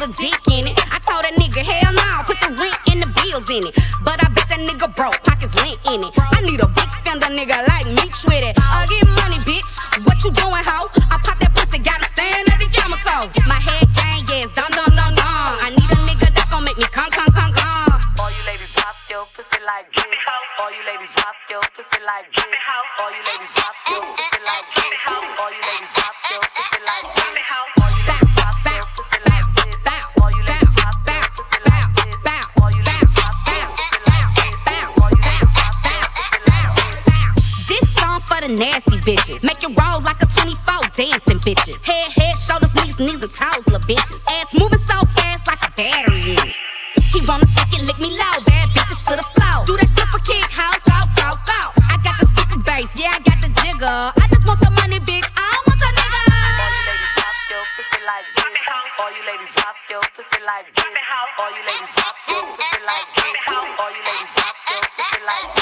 put a dick in it. I told that nigga, hell no, put the rent and the bills in it. But I bet that nigga broke, pockets lint in it. I need a big spender nigga like me with it. I get money, bitch. What you doing, hoe? I pop that pussy, got him stand at the camera. My head gang, yes, dun dun dun dun. I need a nigga that's gonna make me come, come, come, come. All you ladies pop your pussy like this. All you ladies pop your pussy like this. All you ladies pop your pussy like this. All you nasty bitches. Make it roll like a 24 dancing bitches. Head, head, shoulders, knees, knees, and toes, little bitches. Ass moving so fast like a battery. He wanna stick it, lick me low. Bad bitches to the floor. Do that stripper kick, how go, go, go. I got the super bass, yeah, I got the jigger. I just want the money, bitch. I don't want your nigga. All you ladies drop your pussy like this. All you ladies drop your pussy like this. All you ladies drop your pussy like this. All you ladies drop your pussy like this.